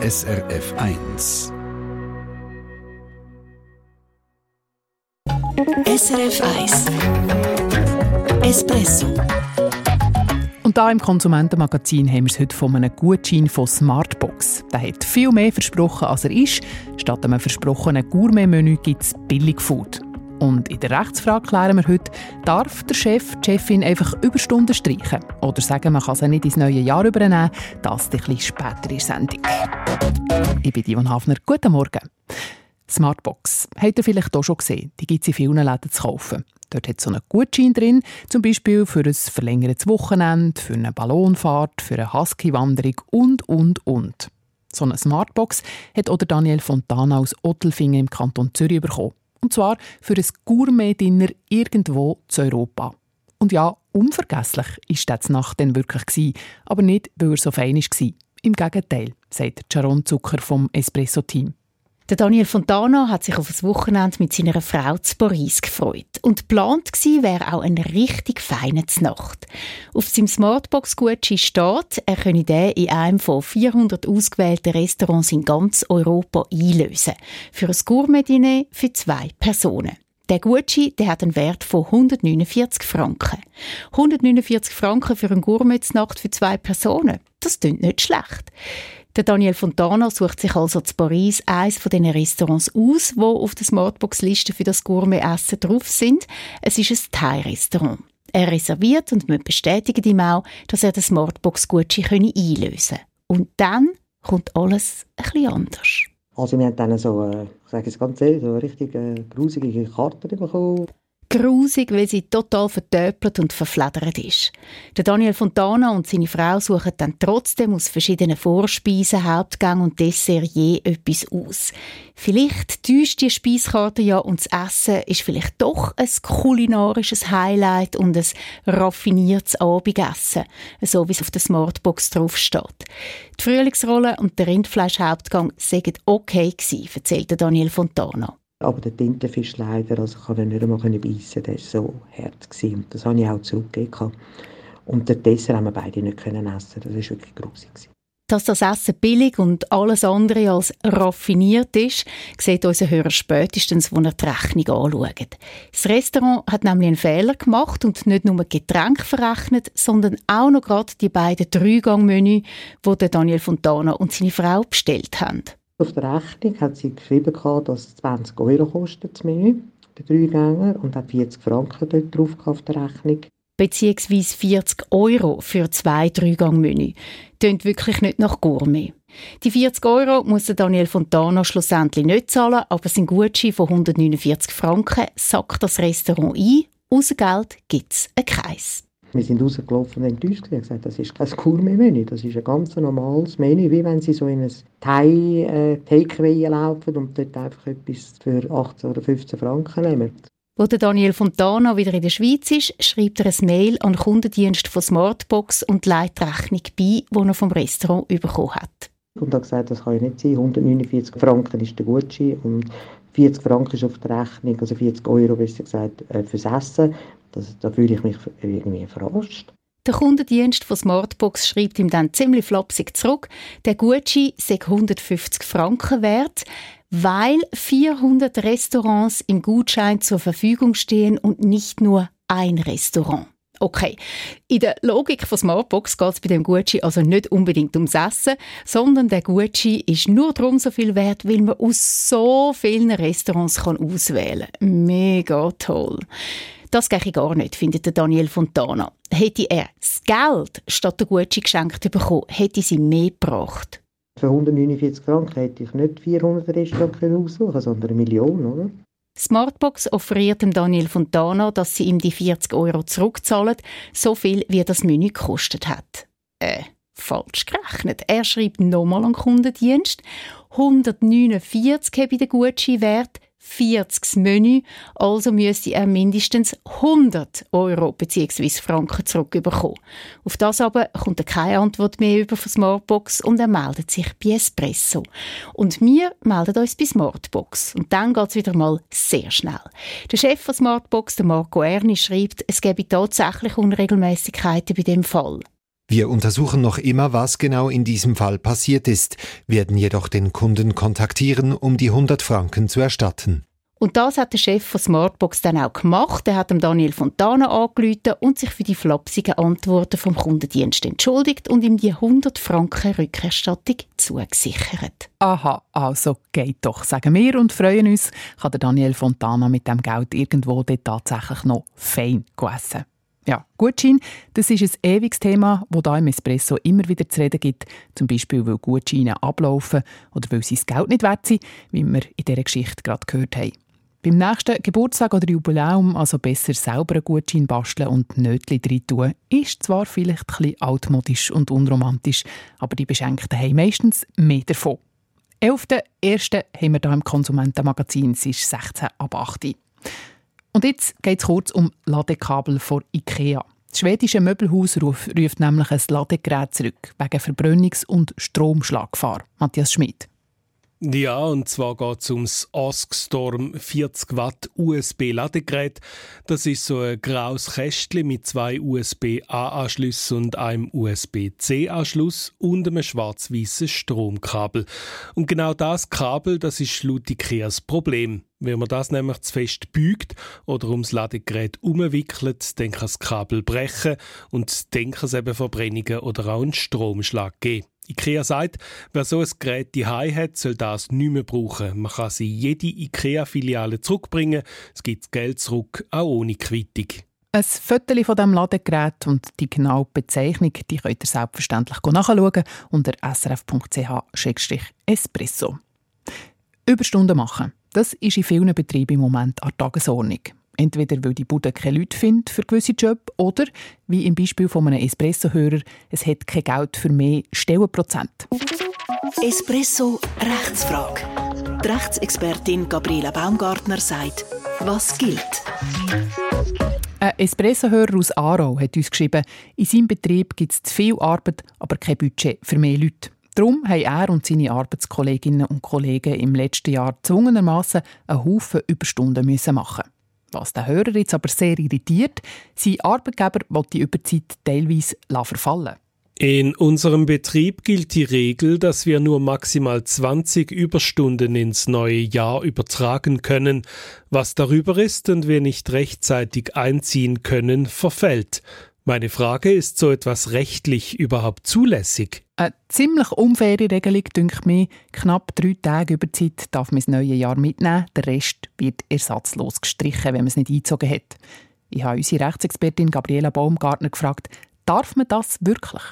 SRF 1. SRF 1 Espresso und da im Konsumentenmagazin haben wir es heute von einem Gutschein von Smartbox. Der hat viel mehr versprochen, als er ist. Statt einem versprochenen Gourmet-Menü gibt es Billigfood. Und in der Rechtsfrage klären wir heute, darf der Chef, die Chefin einfach Überstunden streichen? Oder sagen, man kann sie nicht ins neue Jahr übernehmen? Das ein bisschen später in der Sendung. Ich bin Ivan Hafner. Guten Morgen. Smartbox. Habt ihr vielleicht auch schon gesehen? Die gibt es in vielen Läden zu kaufen. Dort hat so einen Gutschein drin, zum Beispiel für ein verlängertes Wochenende, für eine Ballonfahrt, für eine Husky-Wanderung und, und, und. So eine Smartbox hat oder Daniel Fontana aus Ottelfingen im Kanton Zürich bekommen. Und zwar für ein Gourmet-Dinner irgendwo zu Europa. Und ja, unvergesslich ist das Nacht dann wirklich gewesen, aber nicht, weil er so fein war. Im Gegenteil, sagt Sharon Zucker vom Espresso-Team. Der Daniel Fontana hat sich auf das Wochenende mit seiner Frau zu Paris gefreut. Und geplant gewesen wäre auch eine richtig feine Nacht. Auf seinem Smartbox-Gutschein steht, er könne den in einem von 400 ausgewählten Restaurants in ganz Europa einlösen. Für ein Gourmet-Diner für zwei Personen. Der Gutschein der hat einen Wert von 149 Franken. 149 Franken für eine Gourmet-Nacht für zwei Personen. Das klingt nicht schlecht. Der Daniel Fontana sucht sich also zu Paris eines von den Restaurants aus, wo auf der Smartbox-Liste für das Gourmet-Essen drauf sind. Es ist ein Thai-Restaurant. Er reserviert und wir bestätigen ihm auch, dass er den Smartbox-Gutschein einlösen kann. Und dann kommt alles bisschen anders. Also wir haben dann so, äh, ich sage es ganz ehrlich, so richtig äh, grusige Karte bekommen grusig, weil sie total vertöpelt und verfledert ist. Der Daniel Fontana und seine Frau suchen dann trotzdem aus verschiedenen Vorspeisen, Hauptgang und Dessert je etwas aus. Vielleicht täuscht die Speiskarte ja und das Essen ist vielleicht doch ein kulinarisches Highlight und ein raffiniertes Abendessen, so wie es auf der Smartbox draufsteht. Die Frühlingsrolle und der Rindfleischhauptgang seien okay gewesen, erzählte Daniel Fontana. Aber der Tintenfisch leider, also konnte ihn nicht einmal beißen, der war so hart. Gewesen. Und das habe ich auch zurückgegeben. Und den Dessert haben wir beide nicht können essen. Das war wirklich grusig. Dass das Essen billig und alles andere als raffiniert ist, sieht unser Hörer spätestens, wenn er die Rechnung anschaut. Das Restaurant hat nämlich einen Fehler gemacht und nicht nur Getränke verrechnet, sondern auch noch gerade die beiden Dreigang-Menü, die Daniel Fontana und seine Frau bestellt haben. Auf der Rechnung hat sie geschrieben, dass es 20 Euro kostet, das Menü, der Dreigänger, und hat 40 Franken dort drauf auf der Rechnung. Beziehungsweise 40 Euro für zwei Dreigang-Menü. Tönt wirklich nicht nach Gourmet. Die 40 Euro muss Daniel Fontana schlussendlich nicht zahlen, aber sein Gutschein von 149 Franken sackt das Restaurant ein. Außer Geld gibt es einen Kreis. Wir sind rausgelaufen und enttäuscht und gesagt, das ist kein Gourmet-Menü, das ist ein ganz normales Menü, wie wenn Sie so in ein Thai-Takeaway äh, laufen und dort einfach etwas für 18 oder 15 Franken nehmen. Der Daniel Fontana wieder in der Schweiz ist, schreibt er ein Mail an den Kundendienst von Smartbox und leitet die Rechnung bei, die er vom Restaurant bekommen hat. Und hat gesagt, das kann ja nicht sein, 149 Franken ist der Gutschein und 40 Franken ist auf der Rechnung, also 40 Euro besser gesagt, äh, fürs Essen. Das, da fühle ich mich irgendwie verarscht. Der Kundendienst von Smartbox schreibt ihm dann ziemlich flapsig zurück, der Gutschein sei 150 Franken wert, weil 400 Restaurants im Gutschein zur Verfügung stehen und nicht nur ein Restaurant. Okay, in der Logik von Smartbox geht es bei dem Gutschein also nicht unbedingt ums Essen, sondern der Gutschein ist nur darum so viel wert, weil man aus so vielen Restaurants kann auswählen kann. Mega toll. Das gehe ich gar nicht, findet Daniel Fontana. Hätte er das Geld statt der Gutschein geschenkt bekommen, hätte sie mehr gebracht. Für 149 Franken hätte ich nicht 400 Restaurants aussuchen sondern eine Million, oder? Smartbox offeriert dem Daniel Fontana, dass sie ihm die 40 Euro zurückzahlen, so viel wie das Menü gekostet hat. Äh, falsch gerechnet. Er schreibt nochmal an den Kundendienst. 149 habe der Gutschein wert, 40 Menü, also müsste er mindestens 100 Euro bzw. Franken zurückbekommen. Auf das aber kommt er keine Antwort mehr über von Smartbox und er meldet sich bei Espresso. Und wir melden uns bei Smartbox. Und dann geht es wieder mal sehr schnell. Der Chef von Smartbox, der Marco Erni, schreibt, es gebe tatsächlich Unregelmäßigkeiten bei dem Fall. Wir untersuchen noch immer, was genau in diesem Fall passiert ist, werden jedoch den Kunden kontaktieren, um die 100 Franken zu erstatten. Und das hat der Chef von Smartbox dann auch gemacht. Er hat Daniel Fontana angerufen und sich für die flapsigen Antworten vom Kundendienst entschuldigt und ihm die 100 Franken Rückerstattung zugesichert. Aha, also geht doch, sagen wir und freuen uns, kann der Daniel Fontana mit dem Geld irgendwo dort tatsächlich noch fein essen. Ja, Gutschein, das ist ein ewiges Thema, das hier im Espresso immer wieder zu reden gibt. Zum Beispiel, weil Gutscheine ablaufen oder weil sie das Geld nicht wert sind, wie wir in dieser Geschichte gerade gehört haben. Beim nächsten Geburtstag oder Jubiläum also besser selber einen Gutschein basteln und Nötchen drin tun, ist zwar vielleicht bisschen altmodisch und unromantisch, aber die Beschenkten haben meistens mehr davon. 11.01. haben wir hier im Konsumentenmagazin, es ist 16 ab 8 Und jetzt geht es kurz um Ladekabel von IKEA. Das schwedische Möbelhaus ruft, nämlich ein Ladegerät zurück, wegen Verbrennungs- und Stromschlaggefahr. Matthias Schmidt. Ja, und zwar geht es ums Oskstorm 40 Watt USB-Ladegerät. Das ist so ein graues Kästchen mit zwei USB-A-Anschlüssen und einem USB-C-Anschluss und einem schwarz-weißen Stromkabel. Und genau das Kabel, das ist laut Ikea das Problem. Wenn man das nämlich zu fest bügt oder ums Ladegerät umwickelt, dann kann das Kabel brechen und dann kann es eben Verbrennungen oder auch einen Stromschlag geben. IKEA sagt, wer so ein Gerät die hat, soll das nicht mehr brauchen. Man kann sie jede IKEA-Filiale zurückbringen. Es gibt Geld zurück, auch ohne Quittung. Ein Foto von dem Ladegerät und die genaue Bezeichnung die könnt ihr selbstverständlich nachschauen unter srf.ch-espresso. Überstunden machen, das ist in vielen Betrieben im Moment an Tagesordnung. Entweder weil die Bude keine Leute findet für gewisse Jobs oder, wie im Beispiel von einem Espresso-Hörer, es hat kein Geld für mehr Stellenprozent. Espresso Rechtsfrage. Die Rechtsexpertin Gabriela Baumgartner sagt, was gilt. Ein Espresso-Hörer aus Aarau hat uns geschrieben, in seinem Betrieb gibt es zu viel Arbeit, aber kein Budget für mehr Leute. Darum haben er und seine Arbeitskolleginnen und Kollegen im letzten Jahr gezwungenermassen einen Haufen Überstunden machen was den Hörer jetzt aber sehr irritiert, sein Arbeitgeber will die Überzeit teilweise verfallen in unserem Betrieb gilt die Regel, dass wir nur maximal 20 Überstunden ins neue Jahr übertragen können. Was darüber ist und wir nicht rechtzeitig einziehen können, verfällt. Meine Frage, ist so etwas rechtlich überhaupt zulässig? Eine ziemlich unfaire Regelung, denke mir. Knapp drei Tage über Zeit darf man das neue Jahr mitnehmen. Der Rest wird ersatzlos gestrichen, wenn man es nicht eingezogen hat. Ich habe unsere Rechtsexpertin Gabriela Baumgartner gefragt, darf man das wirklich?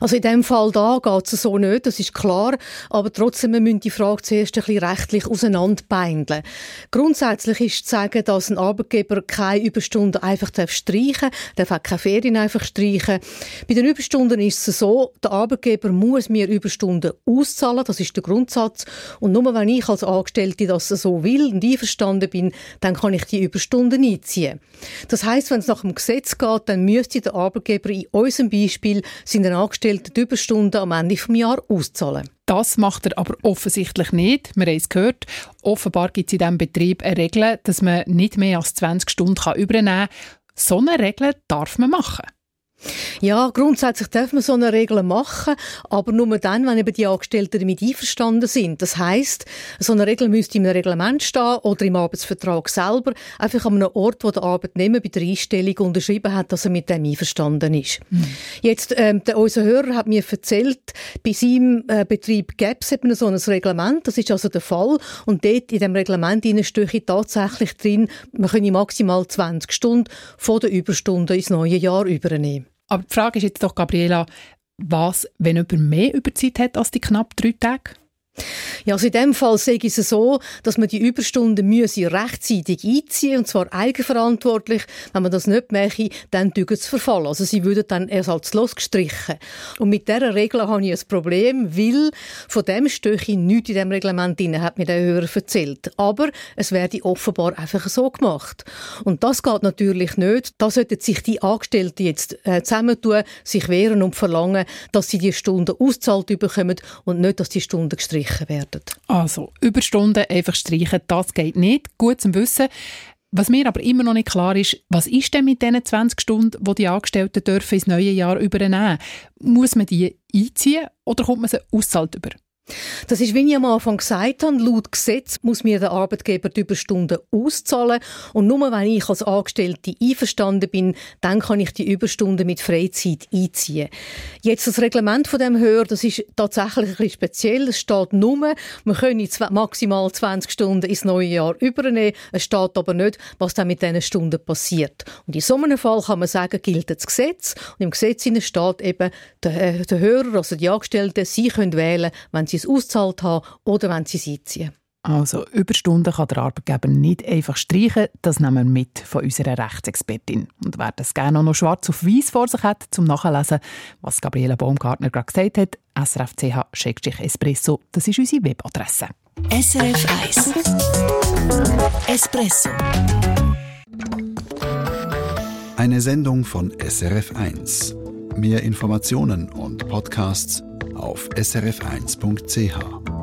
Also in dem Fall da geht es so nicht, das ist klar, aber trotzdem wir müssen die Frage zuerst ein bisschen rechtlich auseinanderbeindeln. Grundsätzlich ist zu sagen, dass ein Arbeitgeber keine Überstunden einfach streichen darf, darf auch keine Ferien einfach streichen. Bei den Überstunden ist es so, der Arbeitgeber muss mir Überstunden auszahlen, das ist der Grundsatz und nur wenn ich als Angestellte das so will und einverstanden bin, dann kann ich die Überstunden einziehen. Das heißt, wenn es nach dem Gesetz geht, dann müsste der Arbeitgeber in unserem Beispiel seine den Angestellten die Überstunden am Ende des Jahres auszahlen. Das macht er aber offensichtlich nicht. Wir haben es gehört. Offenbar gibt es in diesem Betrieb eine Regel, dass man nicht mehr als 20 Stunden übernehmen kann. So eine Regel darf man machen. Ja, grundsätzlich darf man so eine Regel machen, aber nur dann, wenn eben die Angestellten damit einverstanden sind. Das heißt, so eine Regel müsste im Reglement stehen oder im Arbeitsvertrag selber, einfach an einem Ort, wo der Arbeitnehmer bei der Einstellung unterschrieben hat, dass er mit dem einverstanden ist. Mhm. Jetzt, ähm, der, unser Hörer hat mir erzählt, bei seinem äh, Betrieb gäbe es eben so ein Reglement, das ist also der Fall, und dort in dem Reglement stehe tatsächlich drin, man könne maximal 20 Stunden vor der Überstunde ins neue Jahr übernehmen. Aber die Frage ist jetzt doch, Gabriela, was, wenn jemand mehr Überzeit hat als die knapp drei Tage? Ja, also in dem Fall sage ich es so, dass man die Überstunden müsse rechtzeitig einziehen und zwar eigenverantwortlich. Wenn man das nicht mache, dann tut es verfallen. Also sie würden dann ersatzlos gestrichen. Und mit dieser Regel habe ich ein Problem, weil von dem Stöche nichts in dem Reglement drin, hat mir der Hörer erzählt. Aber es werde offenbar einfach so gemacht. Und das geht natürlich nicht. Da sollten sich die Angestellten jetzt äh, zusammentun, sich wehren und verlangen, dass sie die Stunden auszahlt bekommen und nicht, dass die Stunden gestrichen werden. Also, Überstunden einfach streichen, das geht nicht. Gut zum Wissen. Was mir aber immer noch nicht klar ist, was ist denn mit diesen 20 Stunden, die die Angestellten dürfen ins neue Jahr übernehmen? Muss man die einziehen oder kommt man sie auszahlt über? Das ist, wie ich am Anfang gesagt habe, laut Gesetz muss mir der Arbeitgeber die Überstunden auszahlen und nur wenn ich als Angestellte einverstanden bin, dann kann ich die Überstunden mit Freizeit einziehen. Jetzt das Reglement von dem Höher, das ist tatsächlich ein bisschen speziell. Es steht nur, man könne maximal 20 Stunden ins neue Jahr übernehmen. Es steht aber nicht, was dann mit diesen Stunden passiert. Und in so einem Fall kann man sagen, gilt das Gesetz. Und im Gesetz steht eben, der, der Hörer, also die Angestellten, sie können wählen, wenn sie es ausgezahlt haben oder wenn sie es einziehen. Also Überstunden kann der Arbeitgeber nicht einfach streichen. Das nehmen wir mit von unserer Rechtsexpertin. Und wer das gerne noch schwarz auf weiß vor sich hat, zum Nachlesen, was Gabriela Baumgartner gerade gesagt hat, srfch-espresso, das ist unsere Webadresse. SRF 1 Espresso Eine Sendung von SRF 1. Mehr Informationen und Podcasts auf srf1.ch.